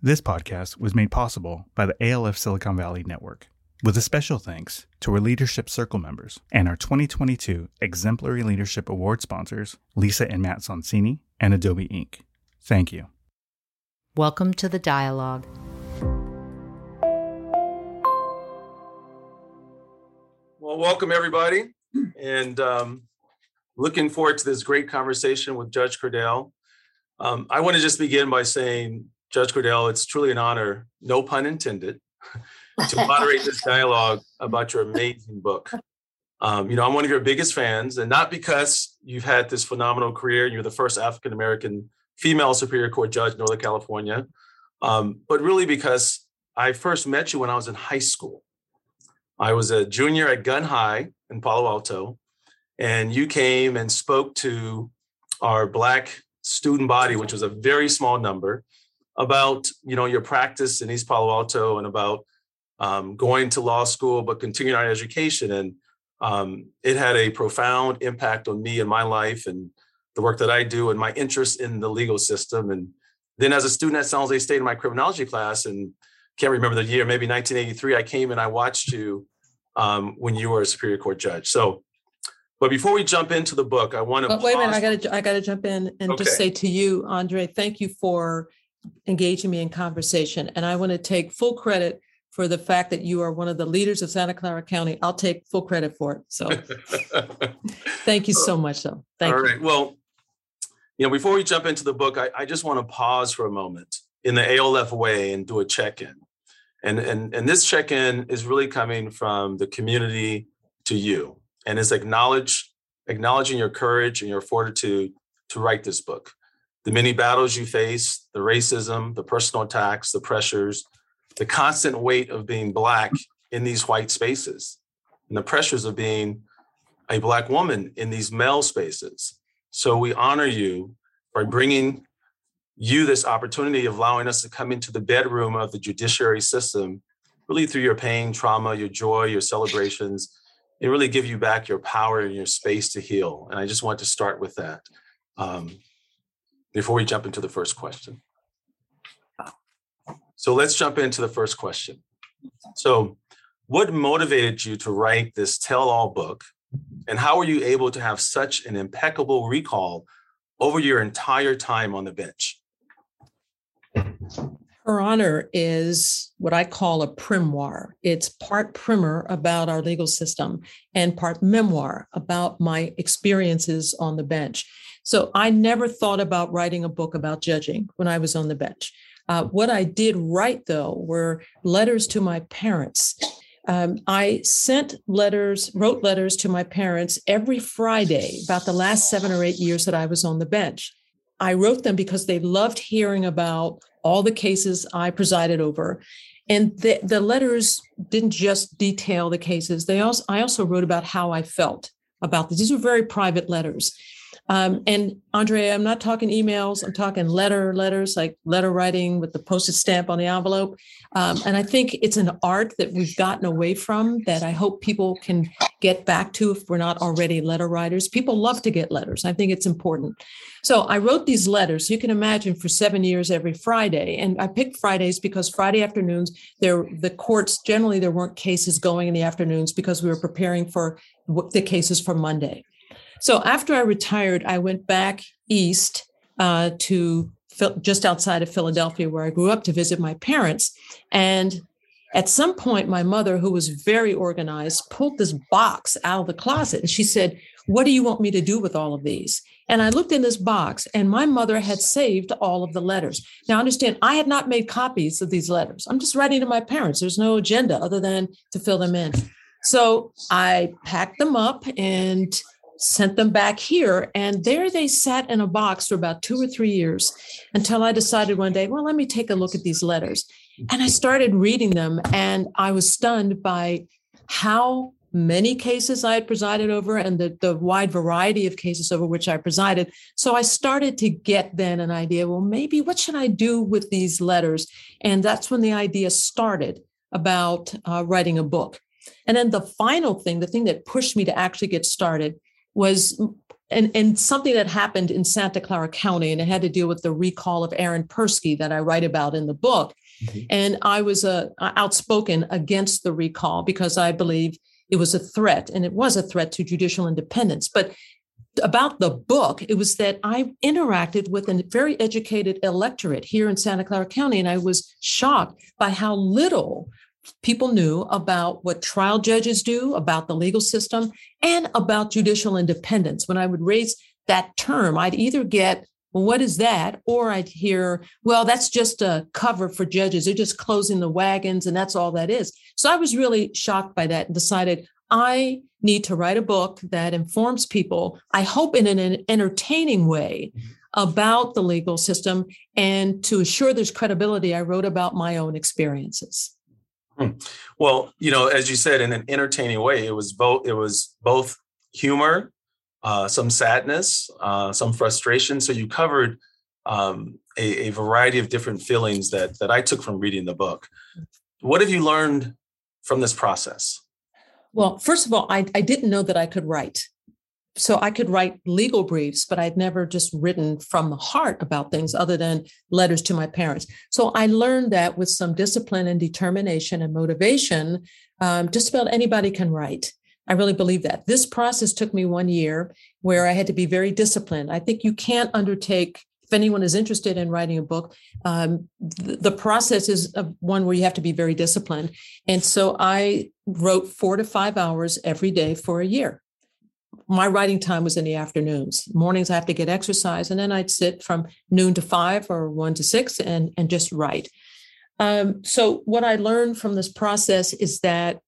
This podcast was made possible by the ALF Silicon Valley Network, with a special thanks to our Leadership Circle members and our 2022 Exemplary Leadership Award sponsors, Lisa and Matt Sonsini and Adobe Inc. Thank you. Welcome to the dialogue. Well, welcome everybody, and um, looking forward to this great conversation with Judge Cordell. Um, I want to just begin by saying Judge Cordell, it's truly an honor, no pun intended, to moderate this dialogue about your amazing book. Um, you know, I'm one of your biggest fans, and not because you've had this phenomenal career and you're the first African American female Superior Court judge in Northern California, um, but really because I first met you when I was in high school. I was a junior at Gunn High in Palo Alto, and you came and spoke to our Black student body, which was a very small number, about you know your practice in East Palo Alto and about um, going to law school, but continuing our education. And um, it had a profound impact on me and my life and the work that I do and my interest in the legal system. And then as a student at San Jose State in my criminology class, and can't remember the year, maybe 1983, I came and I watched you um, when you were a Superior Court judge. So, but before we jump into the book, I want to. Wait a minute, I got to I got to jump in and okay. just say to you, Andre, thank you for engaging me in conversation. And I want to take full credit for the fact that you are one of the leaders of Santa Clara County. I'll take full credit for it. So thank you so oh, much. So thank All you. right. Well, you know, before we jump into the book, I, I just want to pause for a moment in the ALF way and do a check-in. And, and, and this check-in is really coming from the community to you. And it's acknowledge, acknowledging your courage and your fortitude to write this book the many battles you face, the racism, the personal attacks, the pressures, the constant weight of being Black in these white spaces, and the pressures of being a Black woman in these male spaces. So we honor you by bringing you this opportunity of allowing us to come into the bedroom of the judiciary system, really through your pain, trauma, your joy, your celebrations, and really give you back your power and your space to heal. And I just want to start with that. Um, before we jump into the first question. So let's jump into the first question. So, what motivated you to write this tell all book? And how were you able to have such an impeccable recall over your entire time on the bench? Her Honor is what I call a primoire. It's part primer about our legal system and part memoir about my experiences on the bench. So I never thought about writing a book about judging when I was on the bench. Uh, what I did write, though, were letters to my parents. Um, I sent letters, wrote letters to my parents every Friday about the last seven or eight years that I was on the bench. I wrote them because they loved hearing about all the cases I presided over. And the, the letters didn't just detail the cases. They also I also wrote about how I felt about this. These were very private letters. Um, and Andre, I'm not talking emails. I'm talking letter letters, like letter writing with the postage stamp on the envelope. Um, and I think it's an art that we've gotten away from that I hope people can get back to if we're not already letter writers. People love to get letters. I think it's important. So I wrote these letters. You can imagine for seven years every Friday, and I picked Fridays because Friday afternoons there the courts generally there weren't cases going in the afternoons because we were preparing for the cases for Monday. So after I retired, I went back east uh, to just outside of Philadelphia, where I grew up, to visit my parents. And at some point, my mother, who was very organized, pulled this box out of the closet and she said, What do you want me to do with all of these? And I looked in this box, and my mother had saved all of the letters. Now, understand, I had not made copies of these letters. I'm just writing to my parents. There's no agenda other than to fill them in. So I packed them up and sent them back here. And there they sat in a box for about two or three years until I decided one day, well, let me take a look at these letters. And I started reading them, and I was stunned by how many cases I had presided over and the, the wide variety of cases over which I presided. So I started to get then an idea well, maybe what should I do with these letters? And that's when the idea started about uh, writing a book. And then the final thing, the thing that pushed me to actually get started, was and, and something that happened in Santa Clara County, and it had to deal with the recall of Aaron Persky that I write about in the book. Mm-hmm. And I was uh, outspoken against the recall because I believe it was a threat, and it was a threat to judicial independence. But about the book, it was that I interacted with a very educated electorate here in Santa Clara County, and I was shocked by how little people knew about what trial judges do, about the legal system, and about judicial independence. When I would raise that term, I'd either get, well, what is that? Or I'd hear, well, that's just a cover for judges. They're just closing the wagons, and that's all that is. So I was really shocked by that and decided I need to write a book that informs people, I hope in an entertaining way, mm-hmm. about the legal system. And to assure there's credibility, I wrote about my own experiences. Hmm. Well, you know, as you said, in an entertaining way, it was both. It was both humor, uh, some sadness, uh, some frustration. So you covered um, a, a, variety of different feelings that that I took from reading the book. What have you learned from this process? Well, first of all, I, I didn't know that I could write. So I could write legal briefs, but I'd never just written from the heart about things other than letters to my parents. So I learned that with some discipline and determination and motivation, um, just about anybody can write. I really believe that. This process took me one year where I had to be very disciplined. I think you can't undertake if anyone is interested in writing a book, um, the, the, process is one where you have to be very disciplined. And so I wrote four to five hours every day for a year. My writing time was in the afternoons. Mornings, I have to get exercise, and then I'd sit from noon to five or one to six and, and just write. Um, so, what I learned from this process is that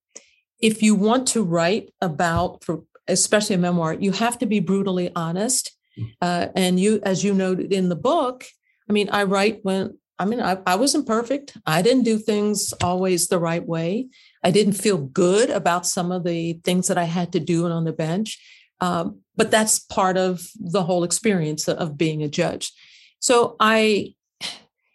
if you want to write about, for especially a memoir, you have to be brutally honest uh, and you, as you noted in the book, I mean, I write when, I mean, I, I wasn't perfect. I didn't do things always the right way. I didn't feel good about some of the things that I had to do on the bench. Um, but that's part of the whole experience of being a judge. So I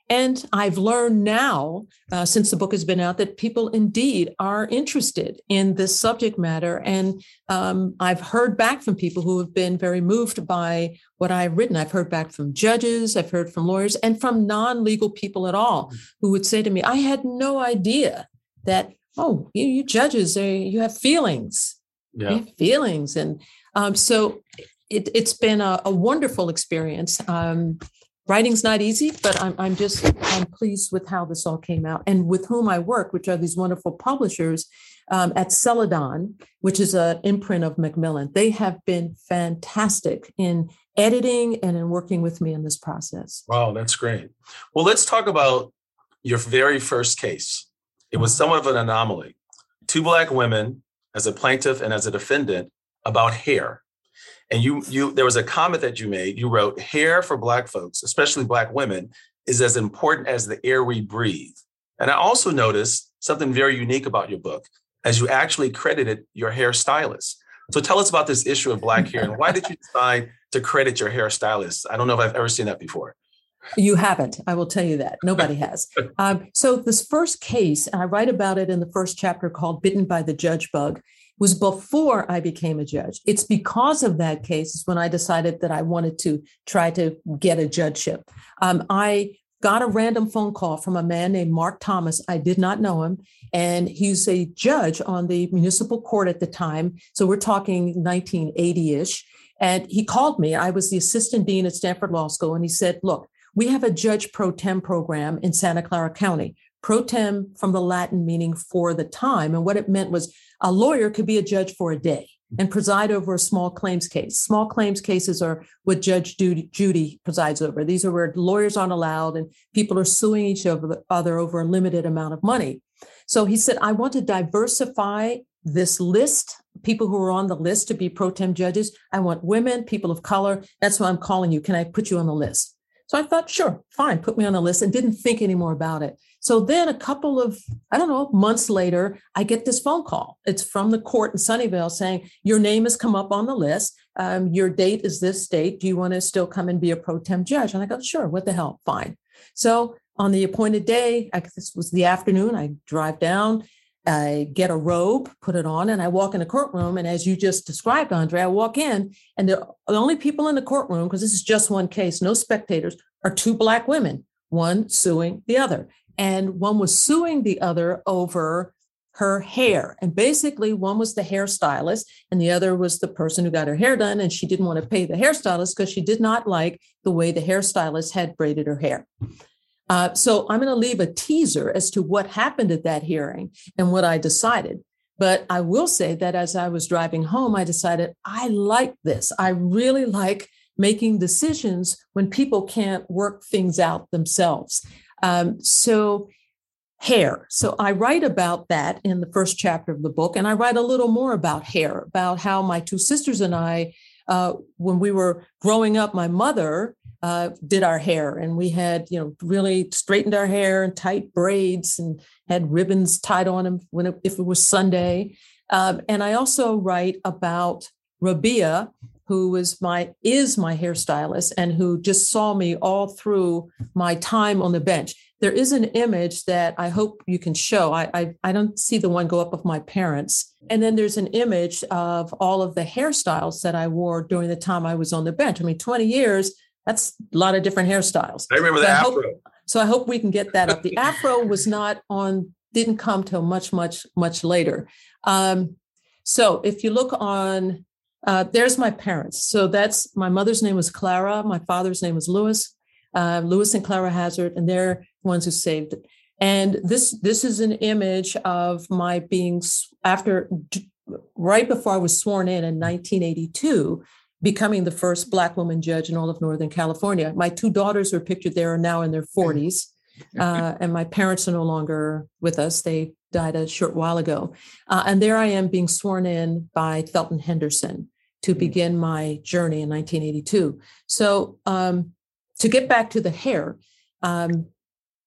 and I've learned now, uh, since the book has been out, that people indeed are interested in this subject matter. And um, I've heard back from people who have been very moved by what I've written. I've heard back from judges, I've heard from lawyers, and from non legal people at all mm. who would say to me, I had no idea that, oh, you, you judges, you have feelings. Yeah. You have feelings. And um, so it, has been a, a, wonderful experience. Um, writing's not easy, but I'm, I'm just I'm pleased with how this all came out and with whom I work, which are these wonderful publishers um, at Celadon, which is an imprint of Macmillan. They have been fantastic in editing and in working with me in this process. Wow, that's great. Well, let's talk about your very first case. It was somewhat of an anomaly. Two black women as a plaintiff and as a defendant about hair and you you there was a comment that you made you wrote hair for black folks especially black women is as important as the air we breathe and i also noticed something very unique about your book as you actually credited your hairstylist so tell us about this issue of black hair and why did you decide to credit your hairstylist i don't know if i've ever seen that before you haven't. I will tell you that. Nobody has. Um, so, this first case, and I write about it in the first chapter called Bitten by the Judge Bug was before I became a judge. It's because of that case when I decided that I wanted to try to get a judgeship. Um, I got a random phone call from a man named Mark Thomas. I did not know him. And he's a judge on the municipal court at the time. So we're talking 1980 ish. And he called me. I was the assistant dean at Stanford Law School. And he said, Look, we have a judge pro tem program in Santa Clara County. Pro tem from the Latin meaning for the time. And what it meant was a lawyer could be a judge for a day and preside over a small claims case. Small claims cases are what Judge Judy, presides over. These are where lawyers aren't allowed and people are suing each other over a limited amount of money. So he said, I want to diversify this list, people who are on the list to be pro tem judges. I want women, people of color. That's why I'm calling you. Can I put you on the list? So I thought, sure, fine, put me on the list and didn't think any more about it. So then a couple of, I don't know, months later, I get this phone call. It's from the court in Sunnyvale saying, Your name has come up on the list. Um, your date is this date. Do you want to still come and be a pro tem judge? And I go, Sure, what the hell? Fine. So on the appointed day, I, this was the afternoon, I drive down I get a robe, put it on, and I walk in the courtroom. And as you just described, Andre, I walk in, and the, the only people in the courtroom, because this is just one case, no spectators, are two Black women, one suing the other. And one was suing the other over her hair. And basically, one was the hairstylist, and the other was the person who got her hair done. And she didn't want to pay the hairstylist because she did not like the way the hairstylist had braided her hair. Uh, so I'm going to leave a teaser as to what happened at that hearing and what I decided. But I will say that as I was driving home, I decided I like this. I really like making decisions when people can't work things out themselves. Um, so, hair. So, I write about that in the first chapter of the book, and I write a little more about hair, about how my two sisters and I, uh, when we were growing up, my mother uh, did our hair, and we had you know really straightened our hair and tight braids, and had ribbons tied on them when it, if it was Sunday. Um, and I also write about Rabia, who was my is my hairstylist and who just saw me all through my time on the bench. There is an image that I hope you can show. I, I, I don't see the one go up of my parents. And then there's an image of all of the hairstyles that I wore during the time I was on the bench. I mean, 20 years that's a lot of different hairstyles. I remember so the I afro. Hope, so I hope we can get that up. The afro was not on, didn't come till much, much, much later. Um, so if you look on, uh, there's my parents. So that's my mother's name was Clara. My father's name was Lewis. Uh, Lewis and Clara Hazzard, and they're the ones who saved it. And this this is an image of my being after right before I was sworn in in 1982 becoming the first Black woman judge in all of Northern California. My two daughters were pictured there are now in their 40s, uh, and my parents are no longer with us. They died a short while ago. Uh, and there I am being sworn in by Thelton Henderson to begin my journey in 1982. So um, to get back to the hair, um,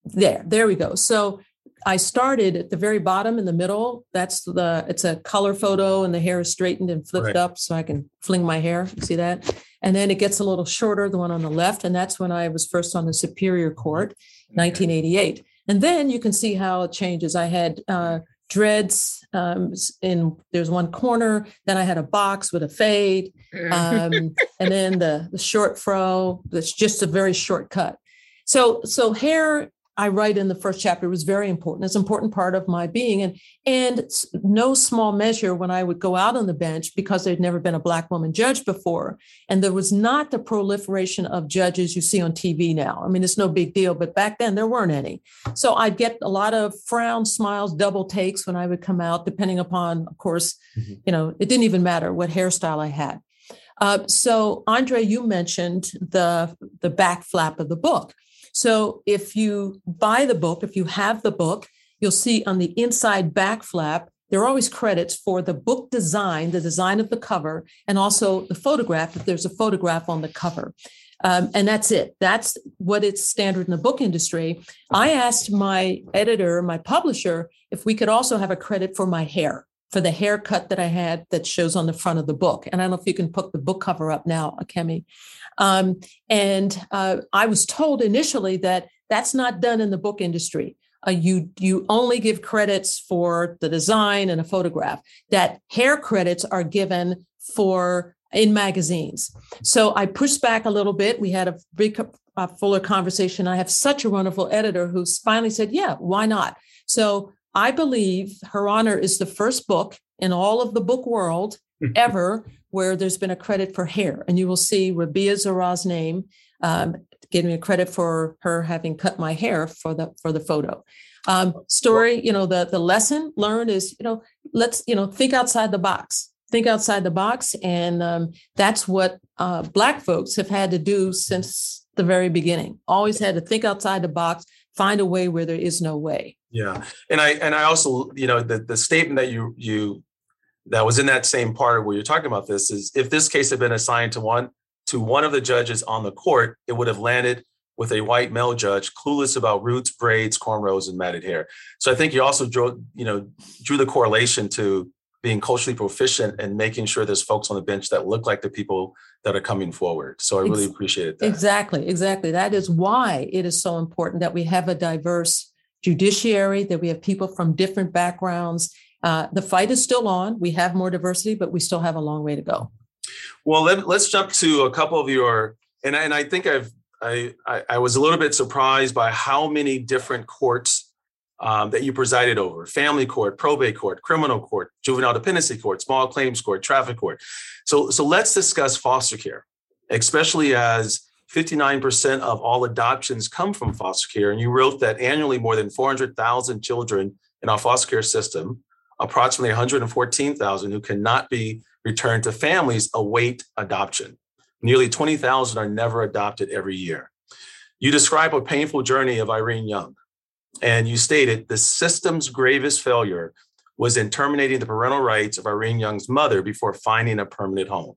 there, there we go. So I started at the very bottom in the middle. That's the it's a color photo and the hair is straightened and flipped right. up so I can fling my hair. see that? And then it gets a little shorter, the one on the left. And that's when I was first on the Superior Court, 1988. And then you can see how it changes. I had uh, dreads um, in there's one corner. Then I had a box with a fade, um, and then the the short fro. That's just a very short cut. So so hair I write in the first chapter was very important. It's an important part of my being. And, and no small measure when I would go out on the bench because there'd never been a Black woman judge before. And there was not the proliferation of judges you see on TV now. I mean, it's no big deal, but back then there weren't any. So I'd get a lot of frowns, smiles, double takes when I would come out, depending upon, of course, mm-hmm. you know, it didn't even matter what hairstyle I had. Uh, so, Andre, you mentioned the the back flap of the book. So if you buy the book, if you have the book, you'll see on the inside back flap, there are always credits for the book design, the design of the cover, and also the photograph, if there's a photograph on the cover. Um, and that's it. That's what it's standard in the book industry. I asked my editor, my publisher, if we could also have a credit for my hair, for the haircut that I had that shows on the front of the book. And I don't know if you can put the book cover up now, Kemi. Um, and uh, I was told initially that that's not done in the book industry. Uh, you you only give credits for the design and a photograph. That hair credits are given for in magazines. So I pushed back a little bit. We had a big, fuller conversation. I have such a wonderful editor who's finally said, "Yeah, why not?" So I believe Her Honor is the first book in all of the book world ever where there's been a credit for hair. And you will see Rabia Zahra's name um, giving me a credit for her having cut my hair for the for the photo. Um, story, you know, the the lesson learned is, you know, let's, you know, think outside the box. Think outside the box. And um, that's what uh, Black folks have had to do since the very beginning. Always had to think outside the box, find a way where there is no way. Yeah. And I and I also, you know, the the statement that you you that was in that same part where you're talking about this is if this case had been assigned to one to one of the judges on the court, it would have landed with a white male judge clueless about roots, braids, cornrows, and matted hair. So I think you also drew, you know, drew the correlation to being culturally proficient and making sure there's folks on the bench that look like the people that are coming forward. So I really appreciate that. Exactly, exactly. That is why it is so important that we have a diverse judiciary, that we have people from different backgrounds. Uh, the fight is still on. We have more diversity, but we still have a long way to go. Well, let, us jump to a couple of your, and, and I think I've I, I, I was a little bit surprised by how many different courts um, that you presided over family court, probate court, criminal court, juvenile dependency court, small claims court, traffic court. So, so let's discuss foster care, especially as 59% of all adoptions come from foster care. And you wrote that annually more than 400,000 children in our foster care system, approximately 114,000 who cannot be returned to families await adoption. Nearly 20,000 are never adopted every year. You describe a painful journey of Irene Young, and you stated the system's gravest failure was in terminating the parental rights of Irene Young's mother before finding a permanent home.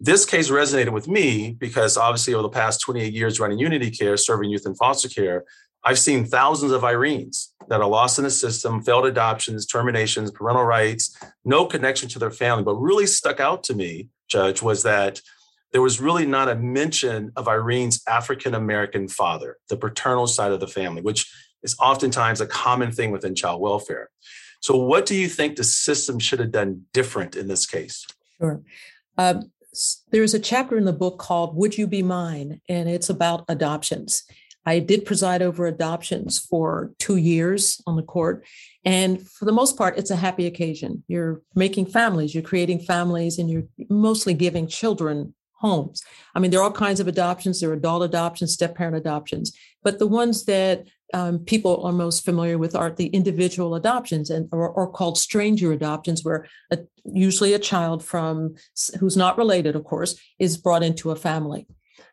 This case resonated with me because obviously over the past 28 years running Unity Care, serving youth in foster care, I've seen thousands of Irenes that are lost in the system, failed adoptions, terminations, parental rights, no connection to their family. But really stuck out to me, Judge, was that there was really not a mention of Irene's African American father, the paternal side of the family, which is oftentimes a common thing within child welfare. So, what do you think the system should have done different in this case? Sure. Uh, there's a chapter in the book called Would You Be Mine? And it's about adoptions. I did preside over adoptions for two years on the court. And for the most part, it's a happy occasion. You're making families, you're creating families, and you're mostly giving children homes. I mean, there are all kinds of adoptions. There are adult adoptions, step parent adoptions, but the ones that um, people are most familiar with are the individual adoptions and or, or called stranger adoptions, where a, usually a child from who's not related, of course, is brought into a family.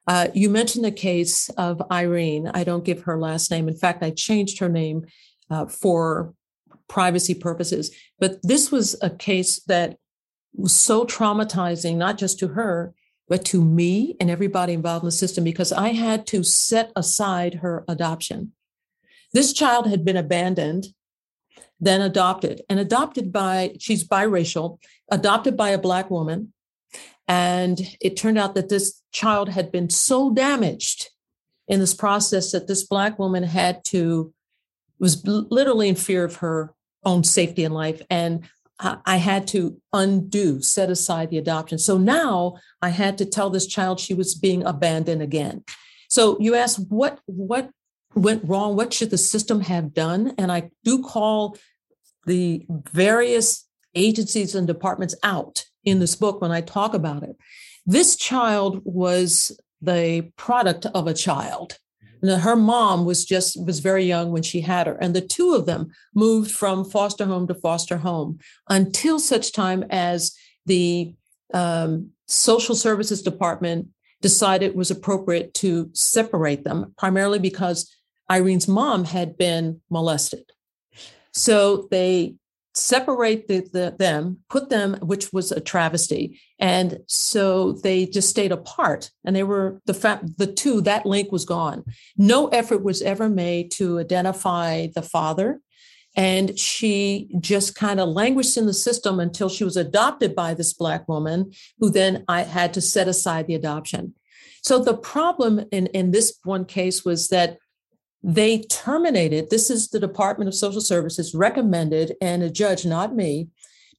Uh, you mentioned the case of Irene. I don't give her last name. In fact, I changed her name uh, for privacy purposes. But this was a case that was so traumatizing, not just to her, but to me and everybody involved in the system because I had to set aside her adoption. This child had been abandoned, then adopted, and adopted by, she's biracial, adopted by a Black woman. And it turned out that this child had been so damaged in this process that this Black woman had to, was literally in fear of her own safety in life and I had to undo, set aside the adoption. So now I had to tell this child she was being abandoned again. So you ask what what went wrong? What should the system have done? And I do call the various agencies and departments out in this book when I talk about it. This child was the product of a child her mom was just was very young when she had her and the two of them moved from foster home to foster home until such time as the um, social services department decided it was appropriate to separate them primarily because irene's mom had been molested so they separate the, the, them, put them, which was a travesty. And so they just stayed apart. And they were the fact the two, that link was gone. No effort was ever made to identify the father. And she just kind of languished in the system until she was adopted by this Black woman, who then I had to set aside the adoption. So the problem in, in this one case was that they terminated, this is the Department of Social Services recommended, and a judge, not me,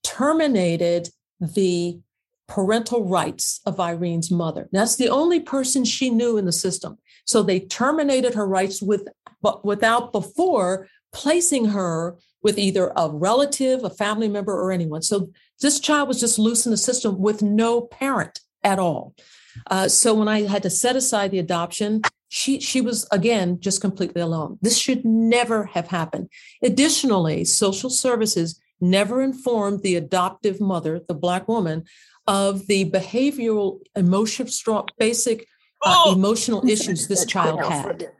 terminated the parental rights of Irene's mother. That's the only person she knew in the system. So they terminated her rights with, but without before placing her with either a relative, a family member, or anyone. So this child was just loose in the system with no parent at all. Uh, so when I had to set aside the adoption, she she was again just completely alone. This should never have happened. Additionally, social services never informed the adoptive mother, the black woman, of the behavioral, emotional, strong, basic uh, oh! emotional issues this child had.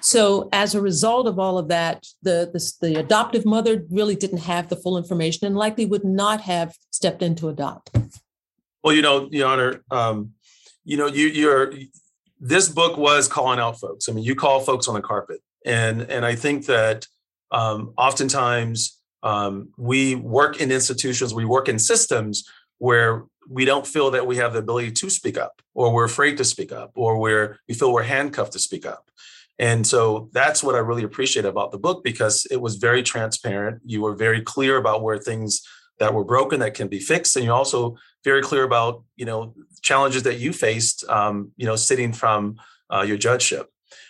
So, as a result of all of that, the, the, the adoptive mother really didn't have the full information and likely would not have stepped in to adopt. Well, you know, Your Honor, um, you know, you, you're this book was calling out folks. I mean, you call folks on the carpet, and and I think that um, oftentimes um, we work in institutions, we work in systems where we don't feel that we have the ability to speak up, or we're afraid to speak up, or we're we feel we're handcuffed to speak up. And so that's what I really appreciate about the book because it was very transparent. You were very clear about where things that were broken that can be fixed, and you're also very clear about you know challenges that you faced, um, you know, sitting from uh, your judgeship.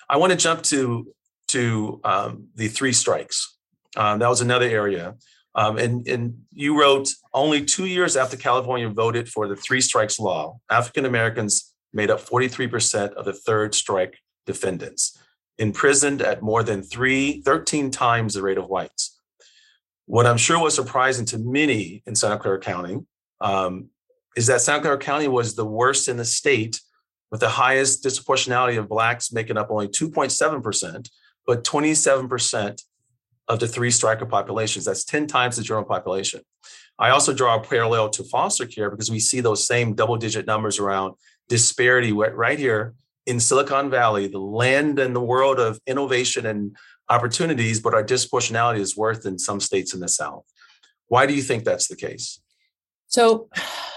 I want to jump to to um, the three strikes. Um, that was another area. Um, and, and you wrote only two years after California voted for the three strikes law, African Americans made up 43% of the third strike defendants, imprisoned at more than three, 13 times the rate of whites. What I'm sure was surprising to many in Santa Clara County um, is that Santa Clara County was the worst in the state with the highest disproportionality of Blacks making up only 2.7%, but 27% of the three striker populations. That's 10 times the general population. I also draw a parallel to foster care because we see those same double digit numbers around disparity right here in Silicon Valley, the land and the world of innovation and opportunities, but our disproportionality is worse in some states in the South. Why do you think that's the case? So,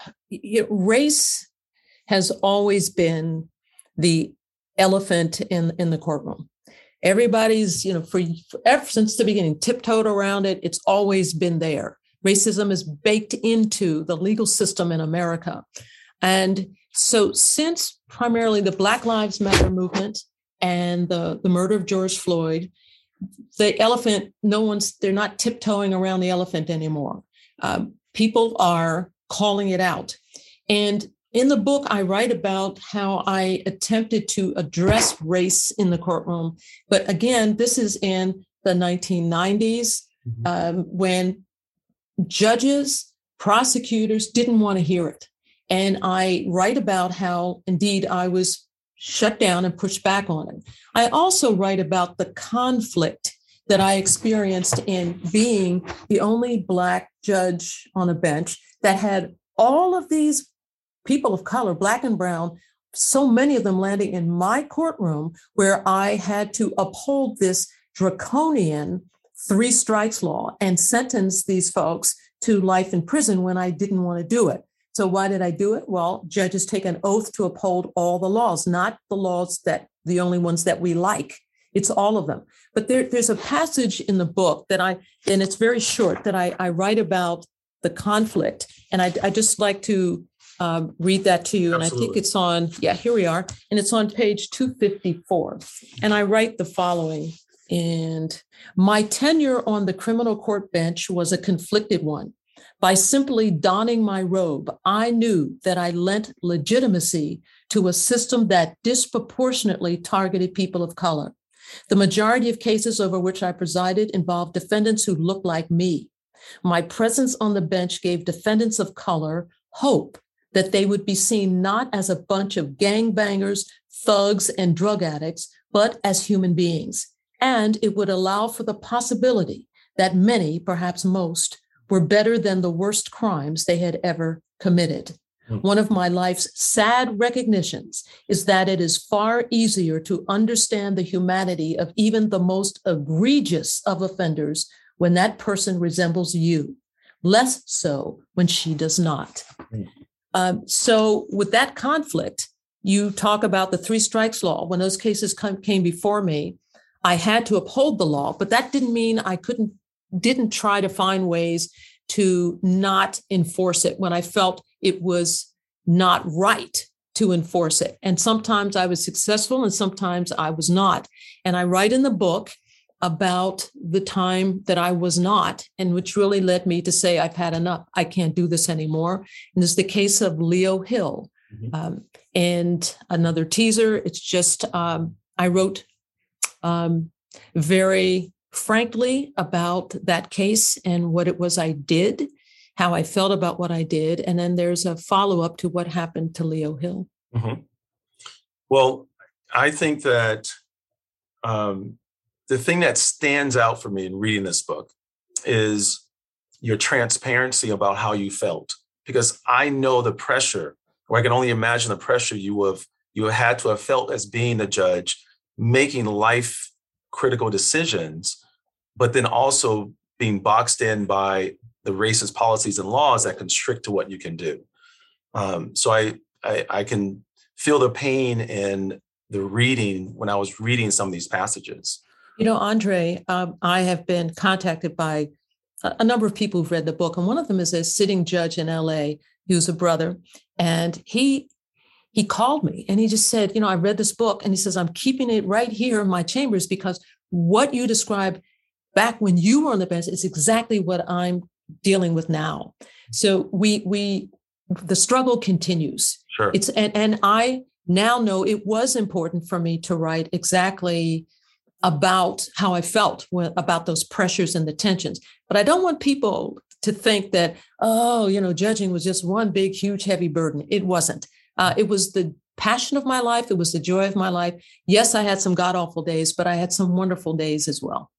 race has always been the elephant in, in the courtroom. Everybody's, you know, for, for ever since the beginning, tiptoed around it. It's always been there. Racism is baked into the legal system in America. And so, since primarily the Black Lives Matter movement and the, the murder of George Floyd, the elephant, no one's, they're not tiptoeing around the elephant anymore. Um, people are calling it out. And in the book, I write about how I attempted to address race in the courtroom. But again, this is in the 1990s mm-hmm. um, when judges, prosecutors didn't want to hear it. And I write about how, indeed, I was shut down and push back on it. I also write about the conflict that I experienced in being the only Black judge on a bench that had all of these people of color, black and brown, so many of them landing in my courtroom where I had to uphold this draconian three strikes law and sentence these folks to life in prison when I didn't want to do it. So why did I do it? Well, judges take an oath to uphold all the laws, not the laws that the only ones that we like. It's all of them. But there, there's a passage in the book that I, and it's very short, that I, I write about the conflict. And I, I just like to um, read that to you. Absolutely. And I think it's on, yeah, here we are. And it's on page 254. And I write the following. And my tenure on the criminal court bench was a conflicted one. By simply donning my robe, I knew that I lent legitimacy to a system that disproportionately targeted people of color. The majority of cases over which I presided involved defendants who looked like me. My presence on the bench gave defendants of color hope that they would be seen not as a bunch of gangbangers, thugs, and drug addicts, but as human beings. And it would allow for the possibility that many, perhaps most, were better than the worst crimes they had ever committed. Hmm. One of my life's sad recognitions is that it is far easier to understand the humanity of even the most egregious of offenders when that person resembles you, less so when she does not. Hmm. Um, so, with that conflict, you talk about the three strikes law. When those cases come, came before me, I had to uphold the law, but that didn't mean I couldn't, didn't try to find ways to not enforce it when I felt it was not right to enforce it. And sometimes I was successful and sometimes I was not. And I write in the book about the time that I was not, and which really led me to say, I've had enough. I can't do this anymore. And it's the case of Leo Hill. Mm-hmm. Um, and another teaser, it's just, um, I wrote um, very frankly about that case and what it was I did, how I felt about what I did. And then there's a follow up to what happened to Leo Hill. Mm-hmm. Well, I think that um, the thing that stands out for me in reading this book is your transparency about how you felt because i know the pressure or i can only imagine the pressure you have you had to have felt as being a judge making life critical decisions but then also being boxed in by the racist policies and laws that constrict to what you can do um, so I, I i can feel the pain in the reading when I was reading some of these passages. You know, Andre, um, I have been contacted by a, a number of people who've read the book, and one of them is a sitting judge in LA who's a brother, and he he called me and he just said, you know, I read this book, and he says I'm keeping it right here in my chambers because what you described back when you were on the bench is exactly what I'm dealing with now. So we we the struggle continues. Sure. It's and and I now know it was important for me to write exactly about how I felt when, about those pressures and the tensions. But I don't want people to think that, oh, you know, judging was just one big, huge, heavy burden. It wasn't. Uh, it was the passion of my life. It was the joy of my life. Yes, I had some god awful days, but I had some wonderful days as well.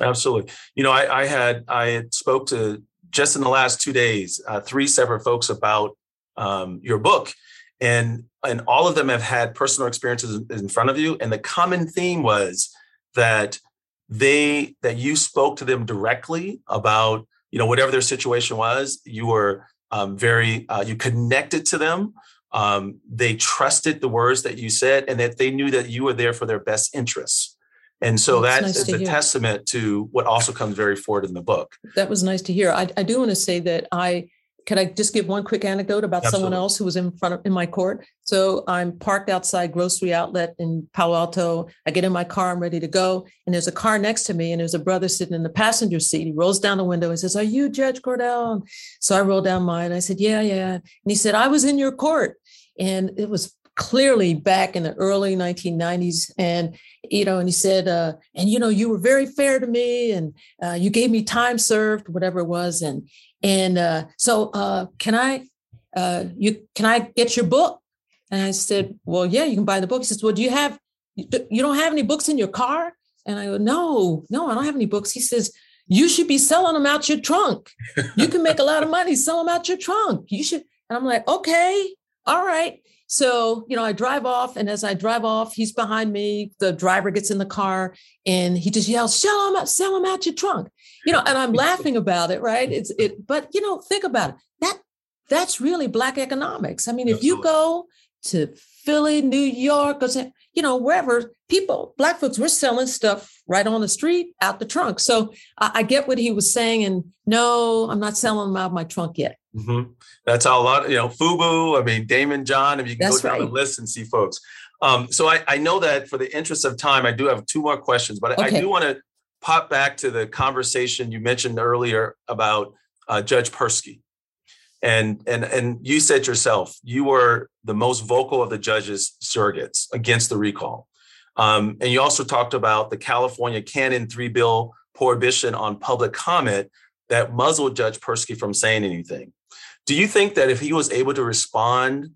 Absolutely. You know, I, I had I had spoke to just in the last two days uh, three separate folks about um, your book, and and all of them have had personal experiences in front of you, and the common theme was that they that you spoke to them directly about you know whatever their situation was you were um, very uh, you connected to them um, they trusted the words that you said and that they knew that you were there for their best interests and so that nice is a hear. testament to what also comes very forward in the book that was nice to hear i, I do want to say that i can I just give one quick anecdote about Absolutely. someone else who was in front of in my court? So I'm parked outside grocery outlet in Palo Alto. I get in my car, I'm ready to go, and there's a car next to me, and there's a brother sitting in the passenger seat. He rolls down the window and says, "Are you Judge Cordell?" So I roll down mine. I said, "Yeah, yeah," and he said, "I was in your court," and it was clearly back in the early 1990s and you know and he said uh, and you know you were very fair to me and uh, you gave me time served whatever it was and and uh, so, uh, can I, uh, you, can I get your book? And I said, well, yeah, you can buy the book. He says, well, do you have, you don't have any books in your car? And I go, no, no, I don't have any books. He says, you should be selling them out your trunk. You can make a lot of money, sell them out your trunk. You should. And I'm like, okay, all right. So, you know, I drive off, and as I drive off, he's behind me. The driver gets in the car and he just yells, sell them out, sell them out your trunk. You know, and I'm laughing about it, right? It's it, but you know, think about it. That that's really black economics. I mean, if you go to Philly, New York, or you know, wherever people, black folks, we're selling stuff right on the street, out the trunk. So I, I get what he was saying, and no, I'm not selling them out of my trunk yet. Mm-hmm. That's how a lot, of, you know, Fubu, I mean, Daymond John, if you can That's go down right. the list and see folks. Um, so I, I, know that for the interest of time, I do have two more questions, but okay. I do want to pop back to the conversation you mentioned earlier about uh, Judge Persky. And, and, and you said yourself, you were the most vocal of the judges surrogates against the recall. Um, and you also talked about the California Canon 3 bill prohibition on public comment that muzzled Judge Persky from saying anything. Do you think that if he was able to respond,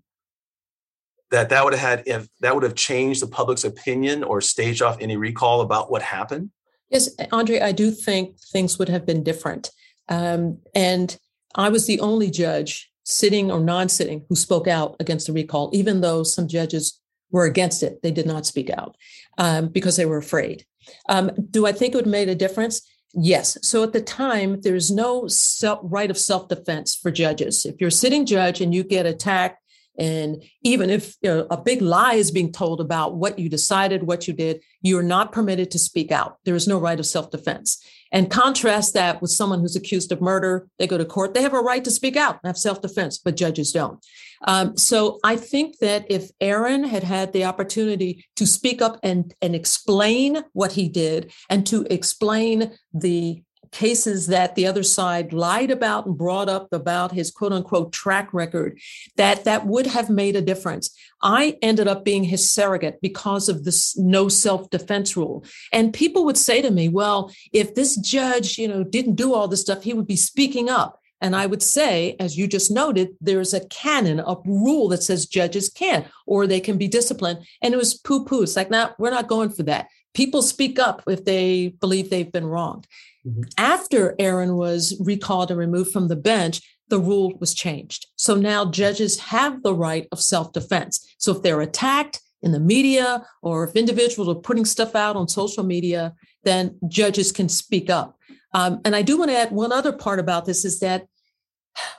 that that would have had if that would have changed the public's opinion or staged off any recall about what happened? Yes, Andre, I do think things would have been different. Um, and I was the only judge, sitting or non-sitting, who spoke out against the recall, even though some judges were against it. They did not speak out um, because they were afraid. Um, do I think it would have made a difference? Yes. So at the time, there's no self, right of self defense for judges. If you're a sitting judge and you get attacked, and even if you know, a big lie is being told about what you decided, what you did, you're not permitted to speak out. There is no right of self defense. And contrast that with someone who's accused of murder. They go to court, they have a right to speak out and have self defense, but judges don't. Um, so I think that if Aaron had had the opportunity to speak up and, and explain what he did and to explain the cases that the other side lied about and brought up about his quote unquote track record that that would have made a difference i ended up being his surrogate because of this no self-defense rule and people would say to me well if this judge you know didn't do all this stuff he would be speaking up and I would say, as you just noted, there's a canon, a rule that says judges can't, or they can be disciplined. And it was poo poo. It's like, now nah, we're not going for that. People speak up if they believe they've been wronged. Mm-hmm. After Aaron was recalled and removed from the bench, the rule was changed. So now judges have the right of self defense. So if they're attacked in the media or if individuals are putting stuff out on social media, then judges can speak up. Um, and I do want to add one other part about this is that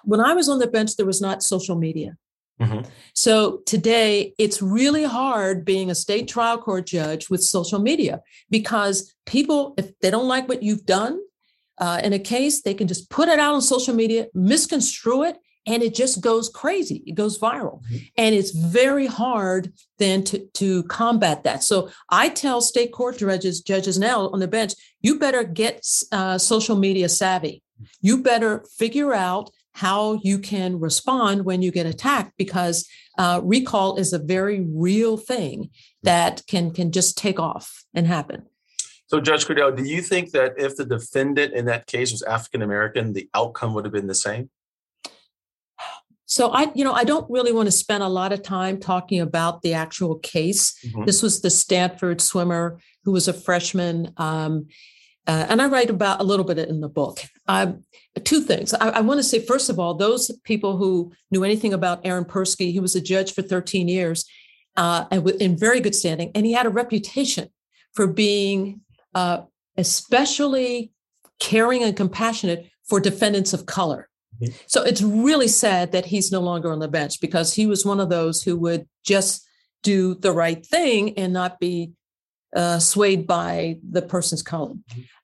when I was on the bench, there was not social media. Mm-hmm. So today, it's really hard being a state trial court judge with social media because people, if they don't like what you've done uh, in a case, they can just put it out on social media, misconstrue it, and it just goes crazy. It goes viral. Mm-hmm. And it's very hard then to, to combat that. So I tell state court judges, judges now on the bench, you better get uh, social media savvy. You better figure out how you can respond when you get attacked because uh, recall is a very real thing that can can just take off and happen. So, Judge Cordell, do you think that if the defendant in that case was African American, the outcome would have been the same? So I, you know, I don't really want to spend a lot of time talking about the actual case. Mm-hmm. This was the Stanford swimmer who was a freshman. Um, uh, and I write about a little bit in the book. Um, two things. I, I want to say, first of all, those people who knew anything about Aaron Persky, he was a judge for 13 years uh, and in very good standing, and he had a reputation for being uh, especially caring and compassionate for defendants of color. Mm-hmm. So it's really sad that he's no longer on the bench because he was one of those who would just do the right thing and not be uh, swayed by the person's color.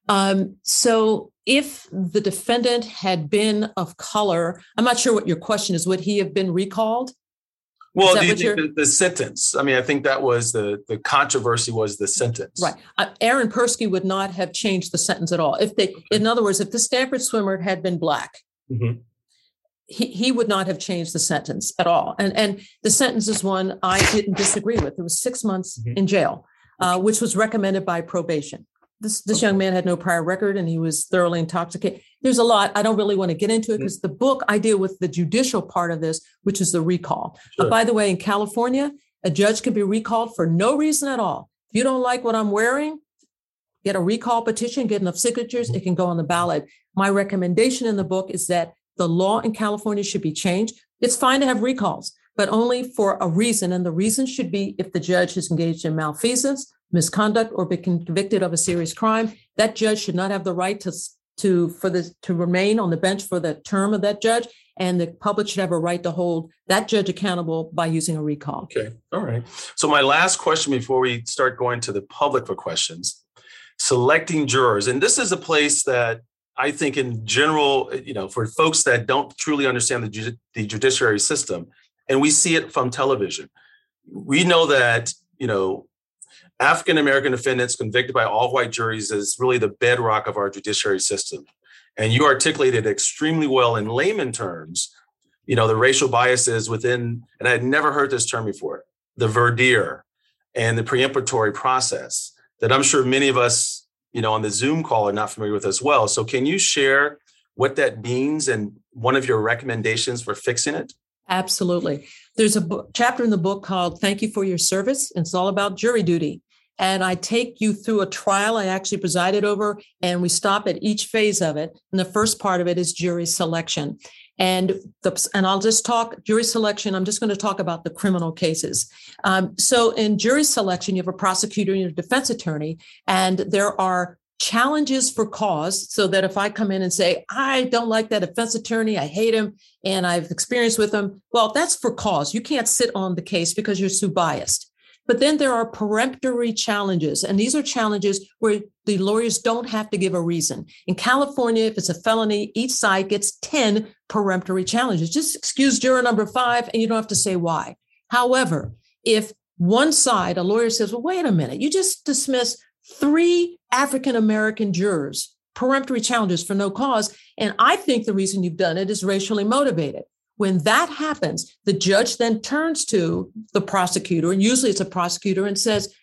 Um, so if the defendant had been of color, I'm not sure what your question is. Would he have been recalled? Well, do you think the, the, sentence? I mean, I think that was the the controversy was the sentence. Right. Uh, Aaron Persky would not have changed the sentence at all. If they, okay. in other words, if the Stanford swimmer had been black, mm-hmm. he, he would not have changed the sentence at all. And and the sentence is one I didn't disagree with. It was six months mm-hmm. in jail, uh, which was recommended by probation this this young man had no prior record and he was thoroughly intoxicated. There's a lot i don't really want to get into it because mm. the book i deal with the judicial part of this which is the recall. Sure. but by the way in california a judge can be recalled for no reason at all. If you don't like what i'm wearing get a recall petition get enough signatures it can go on the ballot. My recommendation in the book is that the law in california should be changed. It's fine to have recalls but only for a reason and the reason should be if the judge is engaged in malfeasance misconduct or been convicted of a serious crime, that judge should not have the right to to for the to remain on the bench for the term of that judge and the public should have a right to hold that judge accountable by using a recall. Okay. All right. So my last question before we start going to the public for questions, selecting jurors. And this is a place that I think in general, you know, for folks that don't truly understand the, the judiciary system, and we see it from television, we know that, you know, African American defendants convicted by all white juries is really the bedrock of our judiciary system. And you articulated extremely well in layman terms, you know, the racial biases within, and I had never heard this term before, the voir and the preemptory process that I'm sure many of us, you know, on the Zoom call are not familiar with as well. So can you share what that means and one of your recommendations for fixing it? Absolutely. There's a book, chapter in the book called Thank You for Your Service. And it's all about jury duty and I take you through a trial I actually presided over, and we stop at each phase of it. And the first part of it is jury selection. And the, and I'll just talk jury selection. I'm just going to talk about the criminal cases. Um, so in jury selection, you have a prosecutor and a defense attorney, and there are challenges for cause so that if I come in and say, I don't like that defense attorney, I hate him, and I've experienced with him, well, that's for cause. You can't sit on the case because you're so biased. But then there are peremptory challenges, and these are challenges where the lawyers don't have to give a reason. In California, if it's a felony, each side gets 10 peremptory challenges. Just excuse juror number five, and you don't have to say why. However, if one side, a lawyer says, well, wait a minute, you just dismiss three African American jurors, peremptory challenges for no cause. And I think the reason you've done it is racially motivated. When that happens, the judge then turns to the prosecutor, and usually it's a prosecutor, and says,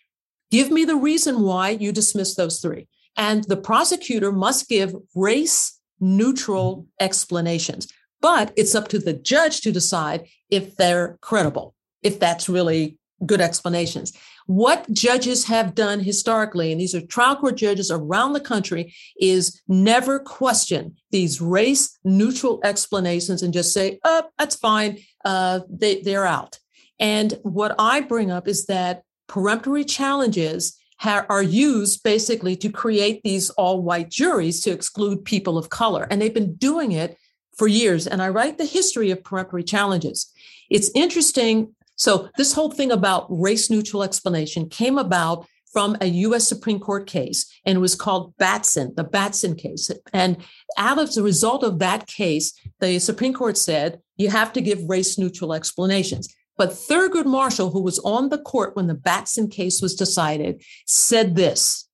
Give me the reason why you dismissed those three. And the prosecutor must give race neutral explanations. But it's up to the judge to decide if they're credible, if that's really good explanations. What judges have done historically, and these are trial court judges around the country, is never question these race neutral explanations and just say, oh, that's fine, uh, they, they're out. And what I bring up is that peremptory challenges ha- are used basically to create these all white juries to exclude people of color. And they've been doing it for years, and I write the history of peremptory challenges. It's interesting. So, this whole thing about race neutral explanation came about from a US Supreme Court case, and it was called Batson, the Batson case. And out of the result of that case, the Supreme Court said you have to give race neutral explanations. But Thurgood Marshall, who was on the court when the Batson case was decided, said this,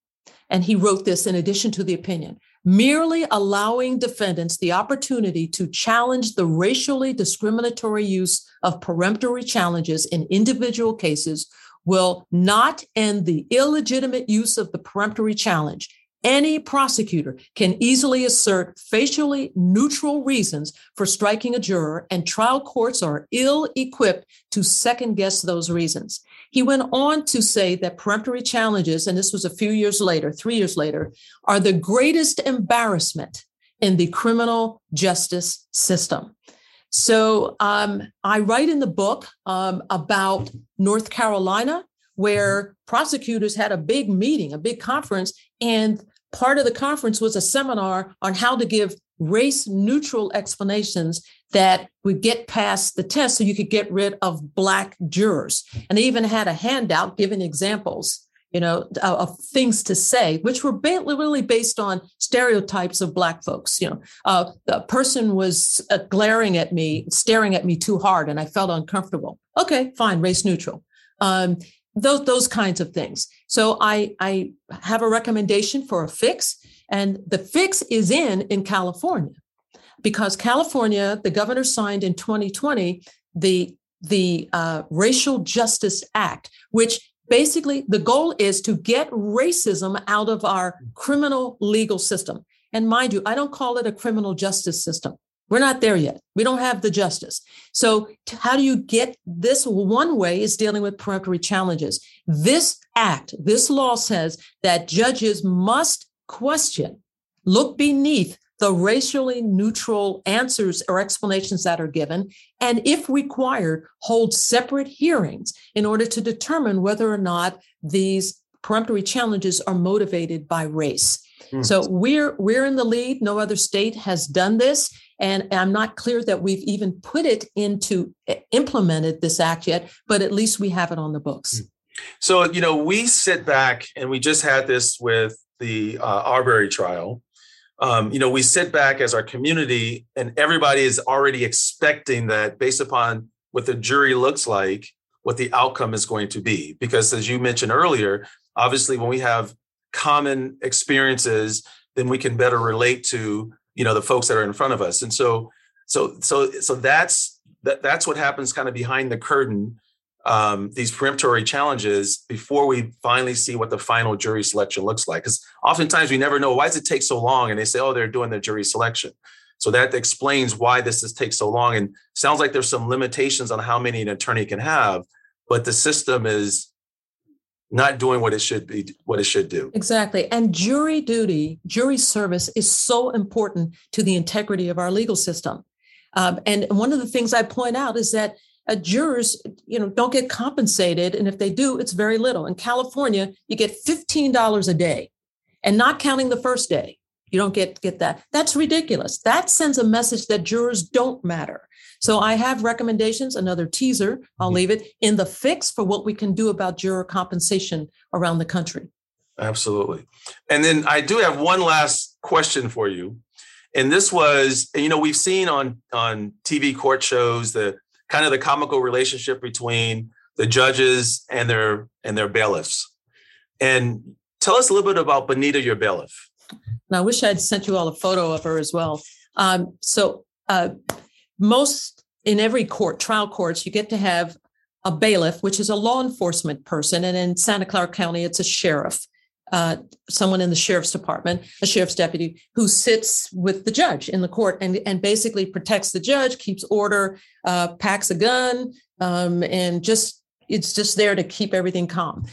and he wrote this in addition to the opinion merely allowing defendants the opportunity to challenge the racially discriminatory use of peremptory challenges in individual cases will not end the illegitimate use of the peremptory challenge any prosecutor can easily assert facially neutral reasons for striking a juror, and trial courts are ill equipped to second guess those reasons. He went on to say that peremptory challenges, and this was a few years later, three years later, are the greatest embarrassment in the criminal justice system. So um, I write in the book um, about North Carolina where prosecutors had a big meeting, a big conference, and part of the conference was a seminar on how to give race neutral explanations that would get past the test so you could get rid of black jurors. And they even had a handout giving examples you know, of things to say, which were really based on stereotypes of Black folks. You know, uh, the person was uh, glaring at me, staring at me too hard, and I felt uncomfortable. Okay, fine, race neutral. Um, those those kinds of things. So I I have a recommendation for a fix, and the fix is in in California, because California, the governor signed in 2020 the the uh, Racial Justice Act, which basically the goal is to get racism out of our criminal legal system. And mind you, I don't call it a criminal justice system. We're not there yet. We don't have the justice. So, how do you get this? One way is dealing with peremptory challenges. This act, this law says that judges must question, look beneath the racially neutral answers or explanations that are given, and if required, hold separate hearings in order to determine whether or not these peremptory challenges are motivated by race. Mm. So we're we're in the lead. No other state has done this. And I'm not clear that we've even put it into implemented this act yet, but at least we have it on the books. Hmm. So, you know, we sit back and we just had this with the uh, Arbery trial. Um, you know, we sit back as our community and everybody is already expecting that based upon what the jury looks like, what the outcome is going to be. Because as you mentioned earlier, obviously when we have common experiences, then we can better relate to you know the folks that are in front of us. And so so so so that's that, that's what happens kind of behind the curtain um, these peremptory challenges before we finally see what the final jury selection looks like. Because oftentimes we never know why does it take so long? And they say oh they're doing the jury selection. So that explains why this is takes so long. And sounds like there's some limitations on how many an attorney can have but the system is not doing what it should be what it should do. Exactly. And jury duty jury service is so important to the integrity of our legal system. Um, and one of the things i point out is that uh, jurors you know don't get compensated and if they do it's very little. In california you get $15 a day and not counting the first day you don't get get that that's ridiculous that sends a message that jurors don't matter so I have recommendations, another teaser, I'll mm-hmm. leave it in the fix for what we can do about juror compensation around the country. Absolutely. And then I do have one last question for you. And this was, you know, we've seen on on TV court shows the kind of the comical relationship between the judges and their and their bailiffs. And tell us a little bit about Benita, your bailiff. And I wish I'd sent you all a photo of her as well. Um, so uh, most in every court, trial courts, you get to have a bailiff, which is a law enforcement person. And in Santa Clara County, it's a sheriff, uh, someone in the sheriff's department, a sheriff's deputy who sits with the judge in the court and, and basically protects the judge, keeps order, uh, packs a gun, um, and just it's just there to keep everything calm.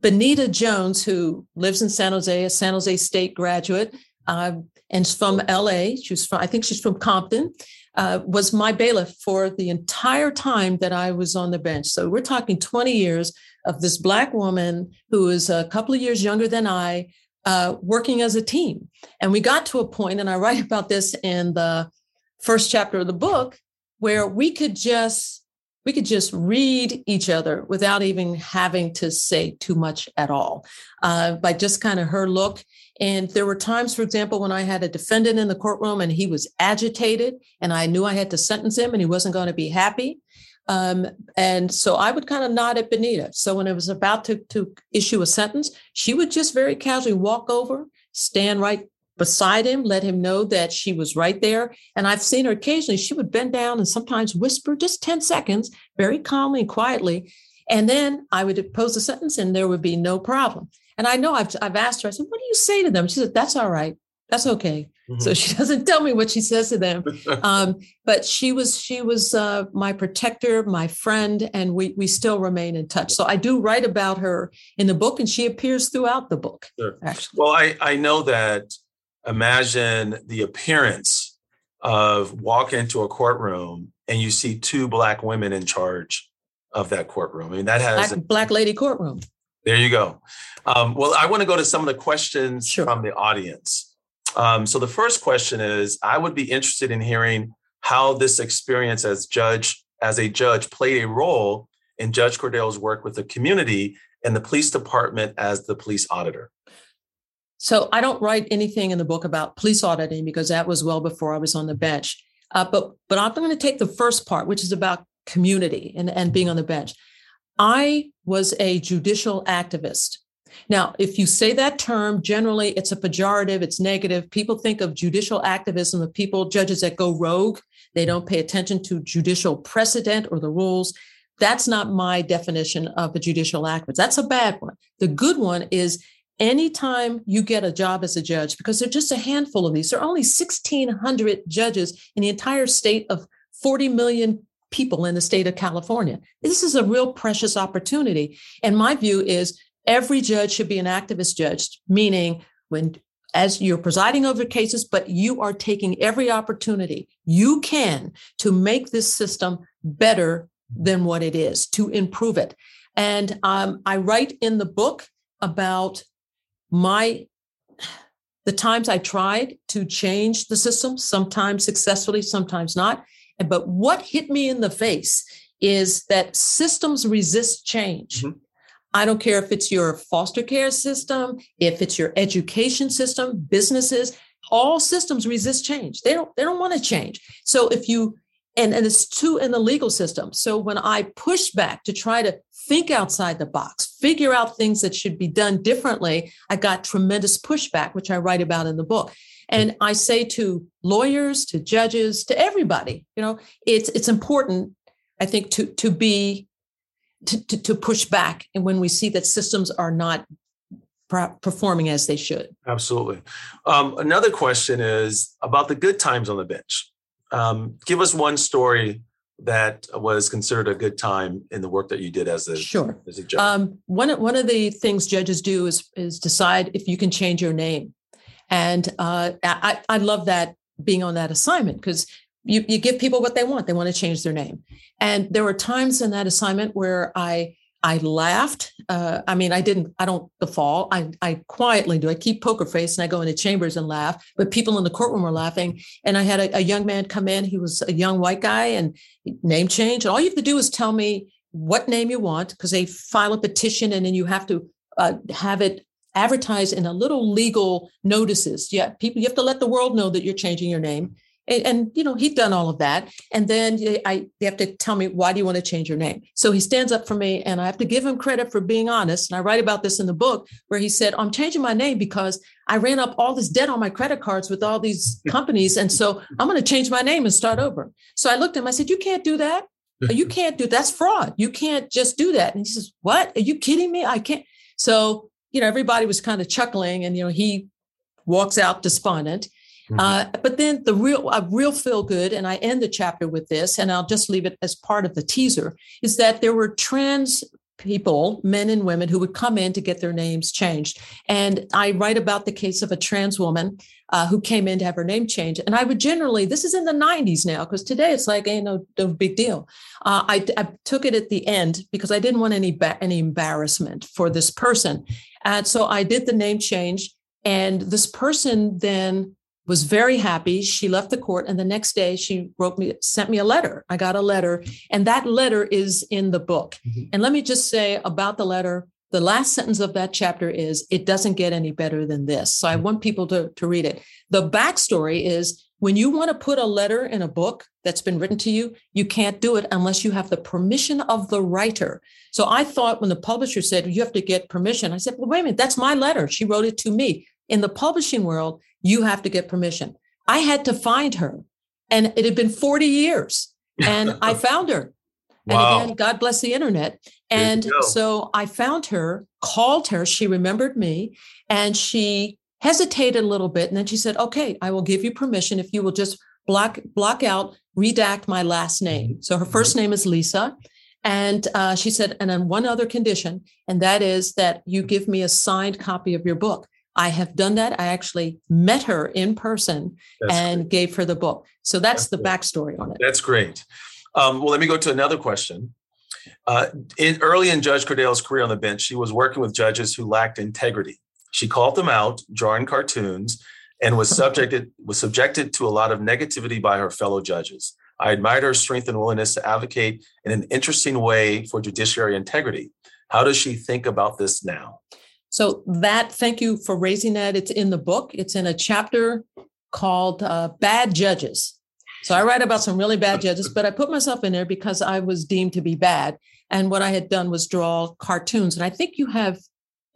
Benita Jones, who lives in San Jose, a San Jose State graduate, uh, and from LA. She's from, I think she's from Compton uh, was my bailiff for the entire time that I was on the bench. So we're talking 20 years of this Black woman who is a couple of years younger than I, uh, working as a team. And we got to a point, and I write about this in the first chapter of the book where we could just we could just read each other without even having to say too much at all uh, by just kind of her look and there were times for example when i had a defendant in the courtroom and he was agitated and i knew i had to sentence him and he wasn't going to be happy um, and so I would kind of nod at Benita. So when it was about to, to issue a sentence, she would just very casually walk over, stand right beside him, let him know that she was right there. And I've seen her occasionally, she would bend down and sometimes whisper just 10 seconds, very calmly and quietly. And then I would pose a sentence and there would be no problem. And I know I've, I've asked her, I said, what do you say to them? She said, that's all right. That's okay. Mm-hmm. So she doesn't tell me what she says to them. Um, but she was she was uh, my protector, my friend, and we we still remain in touch. So I do write about her in the book, and she appears throughout the book. Sure. Actually, well, I I know that. Imagine the appearance of walk into a courtroom and you see two black women in charge of that courtroom. I mean, that has black, black lady courtroom. There you go. Um, well, I want to go to some of the questions sure. from the audience. Um, so the first question is I would be interested in hearing how this experience as judge, as a judge, played a role in Judge Cordell's work with the community and the police department as the police auditor. So I don't write anything in the book about police auditing because that was well before I was on the bench. Uh, but but I'm going to take the first part, which is about community and, and being on the bench. I was a judicial activist. Now, if you say that term, generally it's a pejorative, it's negative. People think of judicial activism of people, judges that go rogue. They don't pay attention to judicial precedent or the rules. That's not my definition of a judicial activist. That's a bad one. The good one is anytime you get a job as a judge, because there are just a handful of these, there are only 1,600 judges in the entire state of 40 million people in the state of California. This is a real precious opportunity. And my view is every judge should be an activist judge, meaning when as you're presiding over cases, but you are taking every opportunity you can to make this system better than what it is, to improve it. And um, I write in the book about my the times I tried to change the system, sometimes successfully, sometimes not. But what hit me in the face is that systems resist change. Mm-hmm. I don't care if it's your foster care system, if it's your education system, businesses, all systems resist change. They don't they don't want to change. So if you and, and it's too in the legal system. So when I push back to try to think outside the box, figure out things that should be done differently, I got tremendous pushback, which I write about in the book. And I say to lawyers, to judges, to everybody, you know, it's it's important, I think, to to be to, to, to push back and when we see that systems are not performing as they should. Absolutely. Um, another question is about the good times on the bench. Um, give us one story that was considered a good time in the work that you did as a sure as a judge. Um, one one of the things judges do is is decide if you can change your name, and uh, I I love that being on that assignment because you, you give people what they want. They want to change their name. And there were times in that assignment where I I laughed. Uh, I mean, I didn't, I don't fall. I, I quietly do. I keep poker face and I go into chambers and laugh, but people in the courtroom were laughing. And I had a, a young man come in. He was a young white guy and name change. And all you have to do is tell me what name you want because they file a petition and then you have to uh, have it advertised in a little legal notices. Yeah, people, you have to let the world know that you're changing your name. And, and, you know, he'd done all of that. And then I they have to tell me, why do you want to change your name? So he stands up for me and I have to give him credit for being honest. And I write about this in the book where he said, I'm changing my name because I ran up all this debt on my credit cards with all these companies. And so I'm going to change my name and start over. So I looked at him, I said, You can't do that. You can't do that's fraud. You can't just do that. And he says, What? Are you kidding me? I can't. So, you know, everybody was kind of chuckling and, you know, he walks out despondent. Mm-hmm. Uh, but then the real, a real feel good, and I end the chapter with this, and I'll just leave it as part of the teaser, is that there were trans people, men and women, who would come in to get their names changed. And I write about the case of a trans woman uh, who came in to have her name changed. And I would generally, this is in the 90s now, because today it's like, ain't no, no big deal. Uh, I, I, took it at the end because I didn't want any, ba- any embarrassment for this person. And so I did the name change. And this person then was very happy. She left the court, and the next day she wrote me, sent me a letter. I got a letter, and that letter is in the book. Mm-hmm. And let me just say about the letter the last sentence of that chapter is it doesn't get any better than this. So I mm-hmm. want people to, to read it. The backstory is when you want to put a letter in a book that's been written to you, you can't do it unless you have the permission of the writer. So I thought when the publisher said you have to get permission, I said, well, wait a minute, that's my letter. She wrote it to me. In the publishing world, you have to get permission. I had to find her, and it had been 40 years, and I found her. Wow. And again, God bless the internet. And so I found her, called her. She remembered me, and she hesitated a little bit, and then she said, "Okay, I will give you permission if you will just block block out, redact my last name." Mm-hmm. So her first name is Lisa, and uh, she said, and on one other condition, and that is that you give me a signed copy of your book. I have done that. I actually met her in person that's and great. gave her the book. So that's, that's the backstory on it. That's great. Um, well, let me go to another question. Uh, in, early in Judge Cordell's career on the bench, she was working with judges who lacked integrity. She called them out, drawing cartoons, and was subjected was subjected to a lot of negativity by her fellow judges. I admired her strength and willingness to advocate in an interesting way for judiciary integrity. How does she think about this now? So that, thank you for raising that. It's in the book. It's in a chapter called uh, "Bad Judges." So I write about some really bad judges, but I put myself in there because I was deemed to be bad. And what I had done was draw cartoons. And I think you have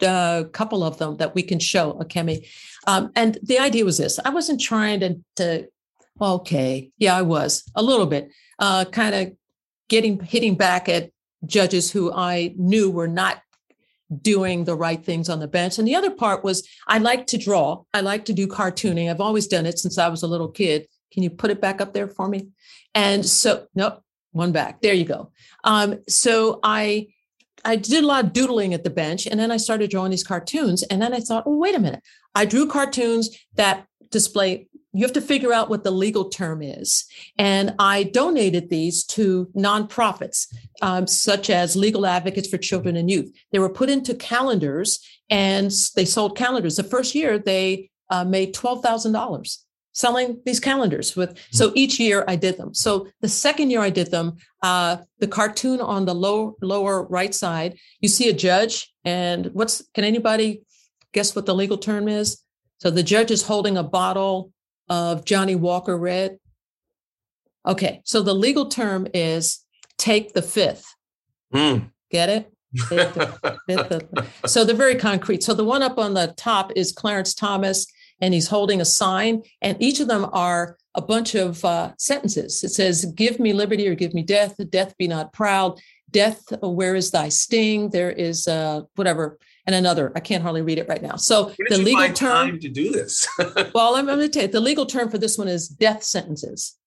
a couple of them that we can show, Akemi. Um, and the idea was this I wasn't trying to, to okay, yeah, I was a little bit, uh, kind of getting hitting back at judges who I knew were not doing the right things on the bench. And the other part was I like to draw. I like to do cartooning. I've always done it since I was a little kid. Can you put it back up there for me? And so, nope, one back. There you go. Um, so I I did a lot of doodling at the bench, and then I started drawing these cartoons. And then I thought, oh, wait a minute. I drew cartoons that display. You have to figure out what the legal term is. And I donated these to nonprofits, um, such as Legal Advocates for Children and Youth. They were put into calendars and they sold calendars. The first year, they uh, made $12,000 selling these calendars with so mm-hmm. each year i did them so the second year i did them uh, the cartoon on the low lower right side you see a judge and what's can anybody guess what the legal term is so the judge is holding a bottle of Johnnie Walker red okay so the legal term is take the fifth. Mm. get it? So they're very concrete. So the one up on the top is clarence thomas and he's holding a sign, and each of them are a bunch of uh, sentences. It says, Give me liberty or give me death, death be not proud, death, where is thy sting? There is uh, whatever, and another. I can't hardly read it right now. So the legal term to do this. well, I'm, I'm going to tell you the legal term for this one is death sentences.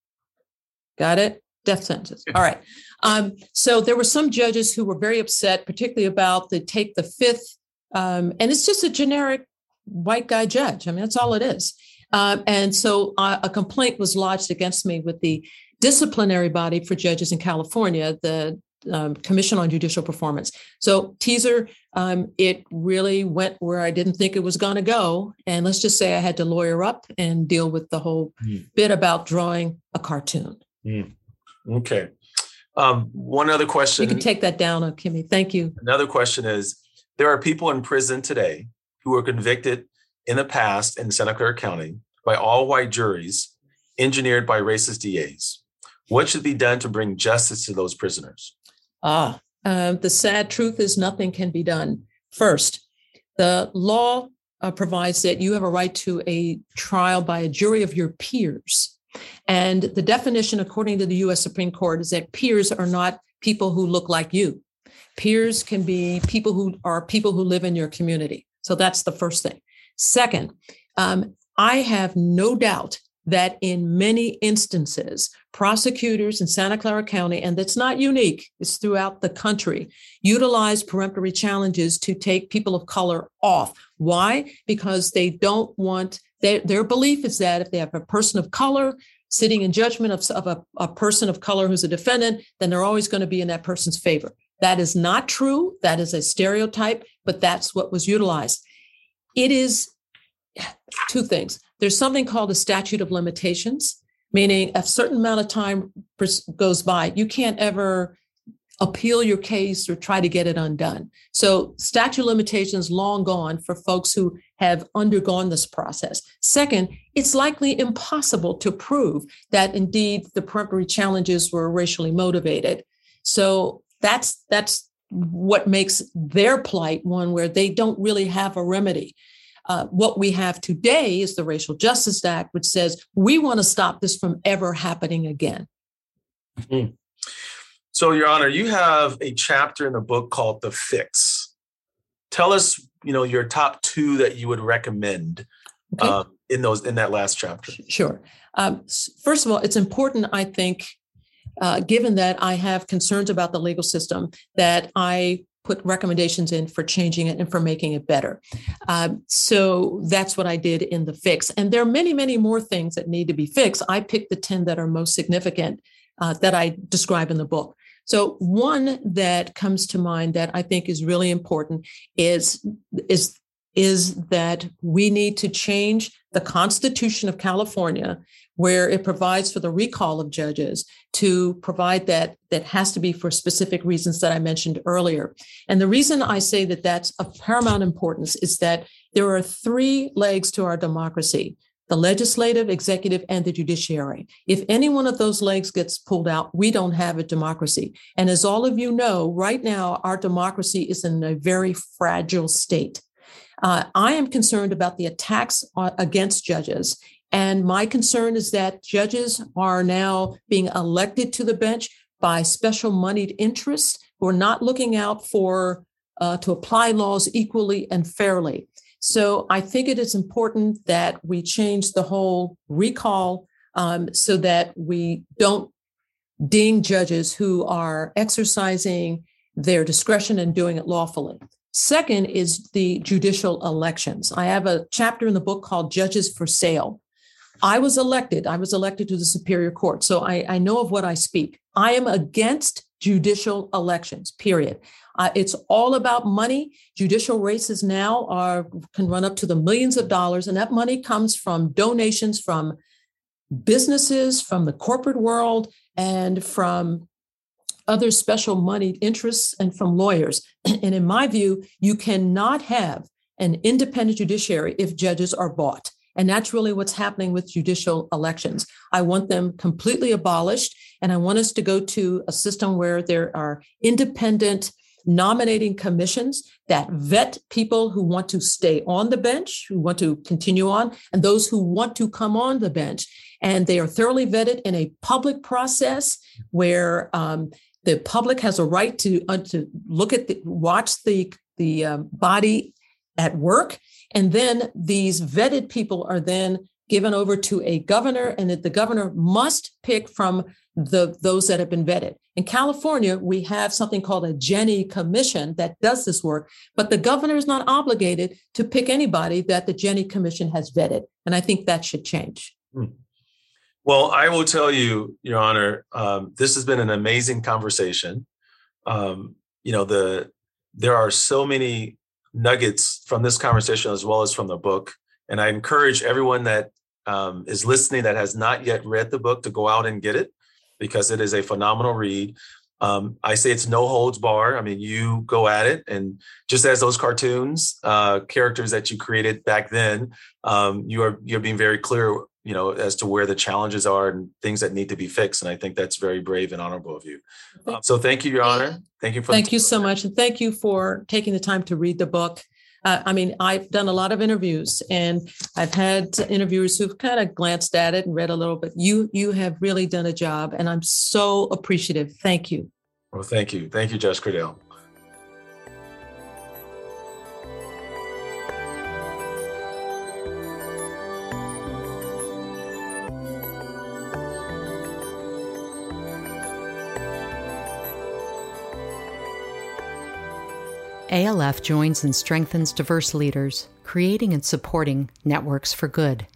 Got it? Death sentences. All right. Um, so there were some judges who were very upset, particularly about the take the fifth. Um, and it's just a generic white guy judge. I mean, that's all it is. Um, and so uh, a complaint was lodged against me with the disciplinary body for judges in California, the um, Commission on Judicial Performance. So, teaser, um, it really went where I didn't think it was going to go. And let's just say I had to lawyer up and deal with the whole mm. bit about drawing a cartoon. Mm. Okay. Um, one other question. You can take that down, Kimmy. Thank you. Another question is there are people in prison today who were convicted in the past in Santa Clara County by all white juries engineered by racist DAs. What should be done to bring justice to those prisoners? Ah, uh, the sad truth is nothing can be done. First, the law uh, provides that you have a right to a trial by a jury of your peers. And the definition, according to the US Supreme Court, is that peers are not people who look like you. Peers can be people who are people who live in your community. So that's the first thing. Second, um, I have no doubt that in many instances, prosecutors in Santa Clara County, and that's not unique, it's throughout the country, utilize peremptory challenges to take people of color off. Why? Because they don't want, their, their belief is that if they have a person of color sitting in judgment of, of a, a person of color who's a defendant, then they're always going to be in that person's favor. That is not true. That is a stereotype, but that's what was utilized. It is two things. There's something called a statute of limitations, meaning a certain amount of time goes by, you can't ever appeal your case or try to get it undone. So statute limitations long gone for folks who have undergone this process. Second, it's likely impossible to prove that indeed the peremptory challenges were racially motivated. So that's that's what makes their plight one where they don't really have a remedy. Uh, what we have today is the Racial Justice Act, which says we want to stop this from ever happening again. Mm-hmm. So, Your Honor, you have a chapter in the book called "The Fix." Tell us, you know, your top two that you would recommend okay. uh, in those in that last chapter. Sure. Um, first of all, it's important, I think, uh, given that I have concerns about the legal system, that I put recommendations in for changing it and for making it better. Um, so that's what I did in the fix. And there are many, many more things that need to be fixed. I picked the 10 that are most significant uh, that I describe in the book. So one that comes to mind that I think is really important is is is that we need to change the Constitution of California where it provides for the recall of judges to provide that that has to be for specific reasons that I mentioned earlier. And the reason I say that that's of paramount importance is that there are three legs to our democracy the legislative, executive, and the judiciary. If any one of those legs gets pulled out, we don't have a democracy. And as all of you know, right now, our democracy is in a very fragile state. Uh, I am concerned about the attacks against judges and my concern is that judges are now being elected to the bench by special moneyed interests who are not looking out for uh, to apply laws equally and fairly. So I think it is important that we change the whole recall um, so that we don't ding judges who are exercising their discretion and doing it lawfully. Second is the judicial elections. I have a chapter in the book called Judges for Sale. I was elected. I was elected to the Superior Court. So I, I know of what I speak. I am against judicial elections, period. Uh, it's all about money. Judicial races now are can run up to the millions of dollars, and that money comes from donations from businesses, from the corporate world, and from other special moneyed interests and from lawyers. And in my view, you cannot have an independent judiciary if judges are bought. And that's really what's happening with judicial elections. I want them completely abolished. And I want us to go to a system where there are independent nominating commissions that vet people who want to stay on the bench, who want to continue on, and those who want to come on the bench. And they are thoroughly vetted in a public process where um, the public has a right to, uh, to look at the, watch the, the uh, body at work and then these vetted people are then given over to a governor, and that the governor must pick from the those that have been vetted. In California, we have something called a JNE Commission that does this work, but the governor is not obligated to pick anybody that the JNE Commission has vetted, and I think that should change. Hmm. Well, I will tell you, Your Honor, um, this has been an amazing conversation. Um, you know, the there are so many nuggets from this conversation as well as from the book. And I encourage everyone that um, is listening that has not yet read the book to go out and get it because it is a phenomenal read. Um, I say it's no holds bar. I mean, you go at it, and just as those cartoons uh, characters that you created back then, um, you are you're being very clear you know, as to where the challenges are and things that need to be fixed. And I think that's very brave and honorable of you. Um, so thank you, Your Honor. Thank you for thank you so much, and thank you for taking the time to read the book. Uh, I mean, I've done a lot of interviews, and I've had interviewers who've kind of glanced at it and read a little bit. You you have really done a job, and I'm so appreciative. Thank you. Well, thank you, thank you, Judge Cordell. ALF joins and strengthens diverse leaders, creating and supporting networks for good.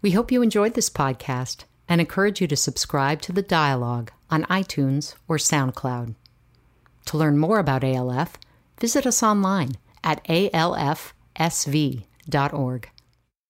We hope you enjoyed this podcast and encourage you to subscribe to the dialogue on iTunes or SoundCloud. To learn more about ALF, visit us online at alfsv.org.